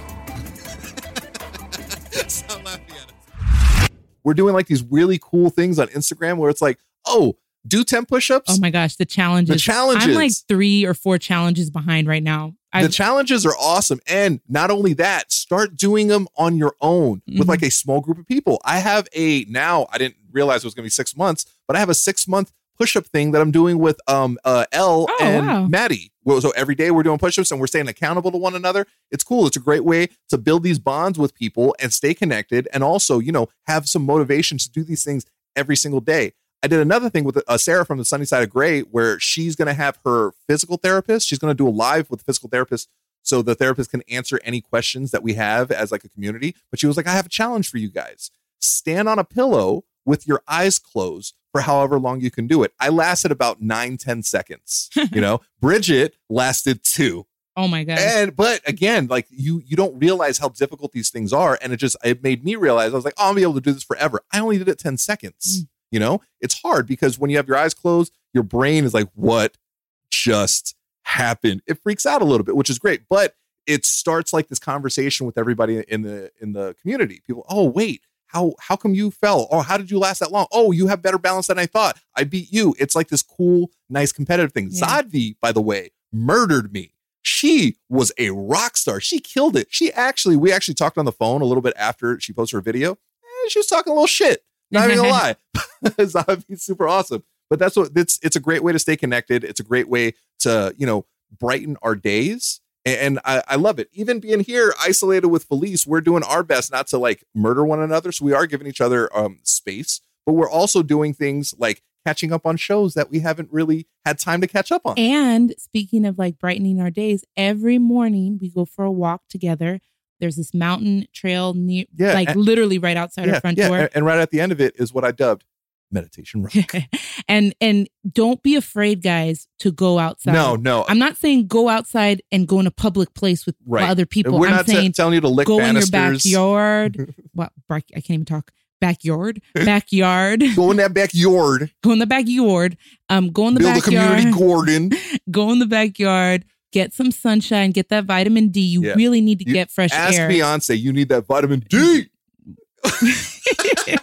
A: Stop laughing at us. We're doing like these really cool things on Instagram where it's like, oh, do 10 push-ups.
B: Oh my gosh, the challenges.
A: The challenges.
B: I'm like three or four challenges behind right now.
A: the
B: I've,
A: challenges are awesome. And not only that, start doing them on your own with
B: Mhm.
A: like a small group of people. I have a now, I didn't realize it was going to be six months, but I have a six month push-up thing that I'm doing with um uh L
B: Oh,
A: and
B: wow.
A: Maddie. Well, so every day we're doing push-ups and we're staying accountable to one another. It's cool. It's a great way to build these bonds with people and stay connected, and also you know have some motivation to do these things every single day. I did another thing with uh, Sarah from the Sunny Side of Gray, where she's going to have her physical therapist. She's going to do a live with the physical therapist, so the therapist can answer any questions that we have as like a community. But she was like, "I have a challenge for you guys. Stand on a pillow with your eyes closed for however long you can do it." I lasted about nine, ten seconds. You know, Bridget lasted two.
B: Oh my god.
A: And but again, like you you don't realize how difficult these things are. And it just it made me realize I was like, oh, I'll be able to do this forever. I only did it 10 seconds. You know, it's hard because when you have your eyes closed, your brain is like, what just happened? It freaks out a little bit, which is great. But it starts like this conversation with everybody in the in the community. People, oh wait, how how come you fell? Oh, how did you last that long? Oh, you have better balance than I thought. I beat you. It's like this cool, nice competitive thing.
B: Yeah.
A: Zadvi, by the way, murdered me. She was a rock star. She killed it. She actually, we actually talked on the phone a little bit after she posted her video. And she was talking a little shit. Not even gonna lie. Zadvi's super awesome. But that's what it's it's a great way to stay connected. It's a great way to, you know, brighten our days. And, and I, I love it. Even being here isolated with Felice, we're doing our best not to like murder one another. So we are giving each other um space, but we're also doing things like catching up on shows that we haven't really had time to catch up on.
B: And speaking of like brightening our days, every morning we go for a walk together. There's this mountain trail near,
A: Yeah,
B: like
A: and-
B: literally right outside our front door.
A: And, right at the end of it is what I dubbed meditation rock.
B: and and don't be afraid, guys, to go outside.
A: No, no.
B: I'm not saying go outside and go in a public place with
A: Right.
B: other people.
A: We're
B: I'm
A: not t-
B: saying
A: telling you to lick
B: go in your backyard. what? I can't even talk. Backyard, backyard.
A: Go in that backyard.
B: Go in the backyard. Um, go in the
A: Build
B: backyard.
A: a community garden.
B: go in the backyard. Get some sunshine. Get that vitamin D. You
A: Yeah.
B: really need to
A: You
B: get fresh
A: Ask
B: air.
A: Ask Beyonce, you need that vitamin D.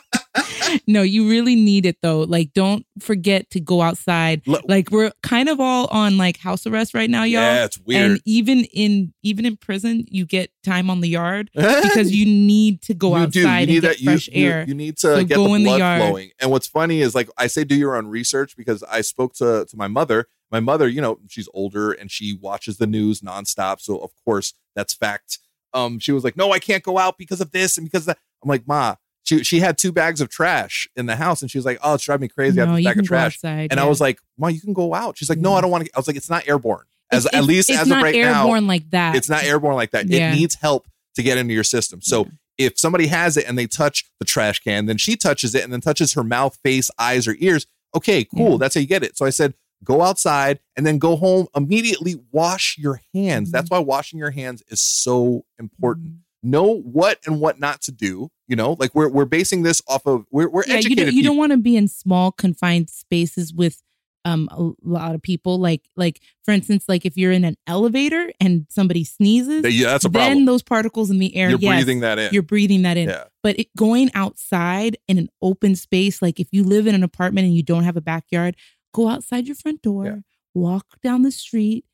B: no, you really need it though. Like, don't forget to go outside. Like, we're kind of all on like house arrest right now, y'all.
A: Yeah, it's weird.
B: And even in even in prison, you get time on the yard because you need to go
A: you
B: outside
A: do. You
B: and
A: need
B: get
A: that. You,
B: fresh
A: you-
B: air.
A: You, need to
B: So
A: get
B: go
A: the
B: in the yard.
A: flowing. And what's funny is like I say, do your own research because I spoke to to my mother. My mother, you know, she's older and she watches the news nonstop. So of course that's fact. Um, she was like, "No, I can't go out because of this and because of that." I'm like, "Ma." She, she had two bags of trash in the house and she was like, Oh, it's driving me crazy. I
B: no,
A: have this bag of trash.
B: outside.
A: And I was like, Ma, you can go out. She's like, No, I don't want to. I was like, It's not airborne. As
B: It's-
A: at least as of right now,
B: airborne like that.
A: it's not airborne like that.
B: Yeah.
A: It needs help to get into your system. So if somebody has it and they touch the trash can, then she touches it and then touches her mouth, face, eyes, or ears. Okay, cool.
B: Yeah.
A: That's how you get it. So I said, go outside and then go home immediately. Wash your hands.
B: Mm-hmm.
A: That's why washing your hands is so important. Know what and what not to do. You know, like we're we're basing this off of we're we're
B: yeah, you
A: educated.
B: don't, you don't want to be in small confined spaces with um a lot of people. Like like for instance, like if you're in an elevator and somebody sneezes,
A: Yeah, that's a problem then
B: those particles in the air,
A: You're
B: yes,
A: breathing that in.
B: You're breathing that in.
A: Yeah.
B: But it, going outside in an open space, like if you live in an apartment and you don't have a backyard, go outside your front door,
A: Yeah.
B: walk down the street.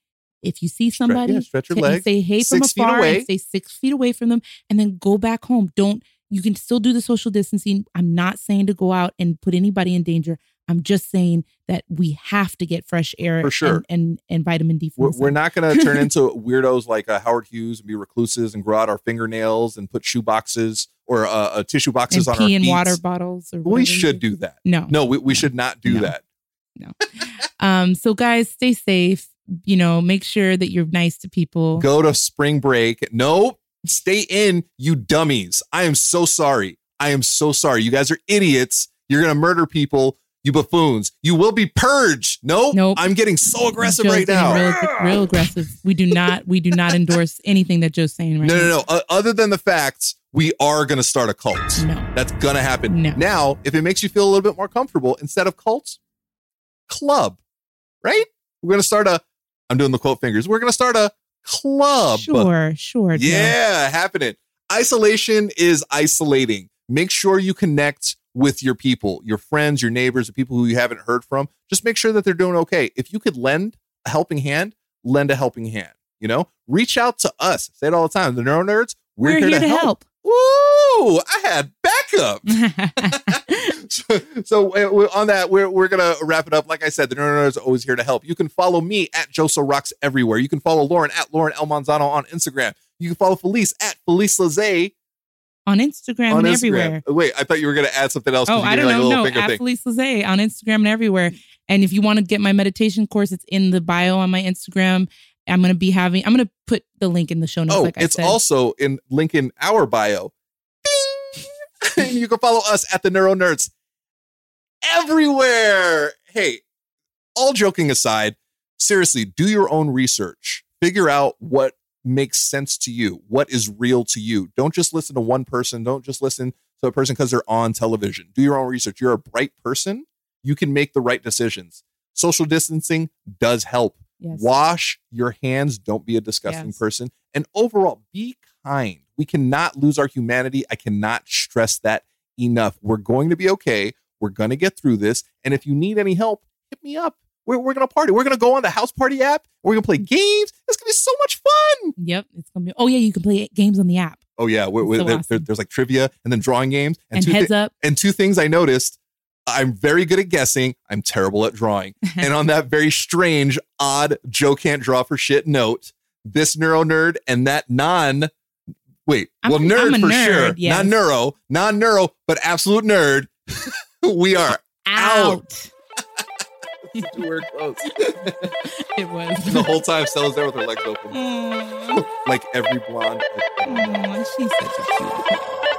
B: If you see somebody,
A: yeah, stretch your
B: t-
A: legs,
B: say hey from afar
A: away.
B: and stay six feet away from them, and then go back home. Don't you can still do the social distancing. I'm not saying to go out and put anybody in danger. I'm just saying that we have to get fresh air
A: For sure.
B: and, and, and vitamin D
A: We're, we're not going to turn into weirdos like uh, Howard Hughes and be recluses and grow out our fingernails and put shoe boxes or uh, uh, tissue boxes
B: and
A: on our
B: pee in
A: feet.
B: water bottles. Or
A: We should do that.
B: No.
A: No, we, we should not do
B: No.
A: that.
B: Um, so guys, stay safe. You know, make sure that you're nice to people.
A: Go to spring break. No, stay in, you dummies. I am so sorry. I am so sorry. You guys are idiots. You're going to murder people. You buffoons. You will be purged. No,
B: Nope.
A: I'm getting so aggressive
B: Joe's
A: right now.
B: Real, real aggressive. We do not. We do not endorse anything that Joe's saying right
A: no,
B: now.
A: no, no. Uh, other than the facts, we are going to start a cult.
B: No.
A: That's going to happen.
B: No.
A: Now, if it makes you feel a little bit more comfortable, instead of cults, club, right? We're going to start a, I'm doing the quote fingers. We're going to start a club.
B: Sure, sure.
A: Yeah, happening. Isolation is isolating. Make sure you connect with your people, your friends, your neighbors, the people who you haven't heard from. Just make sure that they're doing okay. If you could lend a helping hand, lend a helping hand. You know, reach out to us. Say it all the time. The Neuro Nerds, we're,
B: We're, here, to help.
A: Woo! I had backup. so, so, uh, on that, we're, we're going to wrap it up. Like I said, the Nerd is always here to help. You can follow me at Joe So Rocks everywhere. You can follow Lauren at Lauren El Manzano on Instagram. You can follow Felice at Felice LaZae
B: on Instagram
A: on
B: and
A: Instagram.
B: everywhere.
A: Wait, I thought you were going to add something else.
B: Oh, I don't
A: like,
B: know. No, at
A: thing.
B: Felice LaZae on Instagram and everywhere. And if you want to get my meditation course, it's in the bio on my Instagram. I'm gonna be having. I'm gonna put the link in the show notes.
A: Oh,
B: like I
A: it's
B: said.
A: also in link in our bio. You can follow us at the Neuro Nerds everywhere. Hey, all joking aside, seriously, do your own research. Figure out what makes sense to you, what is real to you. Don't just listen to one person. Don't just listen to a person because they're on television. Do your own research. You're a bright person. You can make the right decisions. Social distancing does help.
B: Yes.
A: Wash your hands. Don't be a disgusting
B: Yes.
A: person. And overall, be kind. We cannot lose our humanity. I cannot stress that enough. We're going to be okay. We're going to get through this. And if you need any help, hit me up. We're, we're going to party. We're going to go on the house party app. We're going to play games. It's going to be so much fun.
B: Yep, it's gonna be. Oh yeah, you can play games on the app
A: Oh, yeah. we- we-
B: So
A: there-
B: awesome.
A: there- there's like trivia and then drawing games.
B: and,
A: two
B: heads
A: thi-
B: up.
A: and two things I noticed I'm very good at guessing. I'm terrible at drawing. and on that very strange, odd Joe can't draw for shit note, this neuro nerd and that non, wait,
B: I'm
A: well,
B: a-
A: nerd
B: I'm a
A: for
B: nerd,
A: sure.
B: yes.
A: Not neuro, non neuro, but absolute nerd. we are out. We're close.
B: it was.
A: the whole time Stella's there with her legs open, like every blonde.
B: aw, she's such a cutie.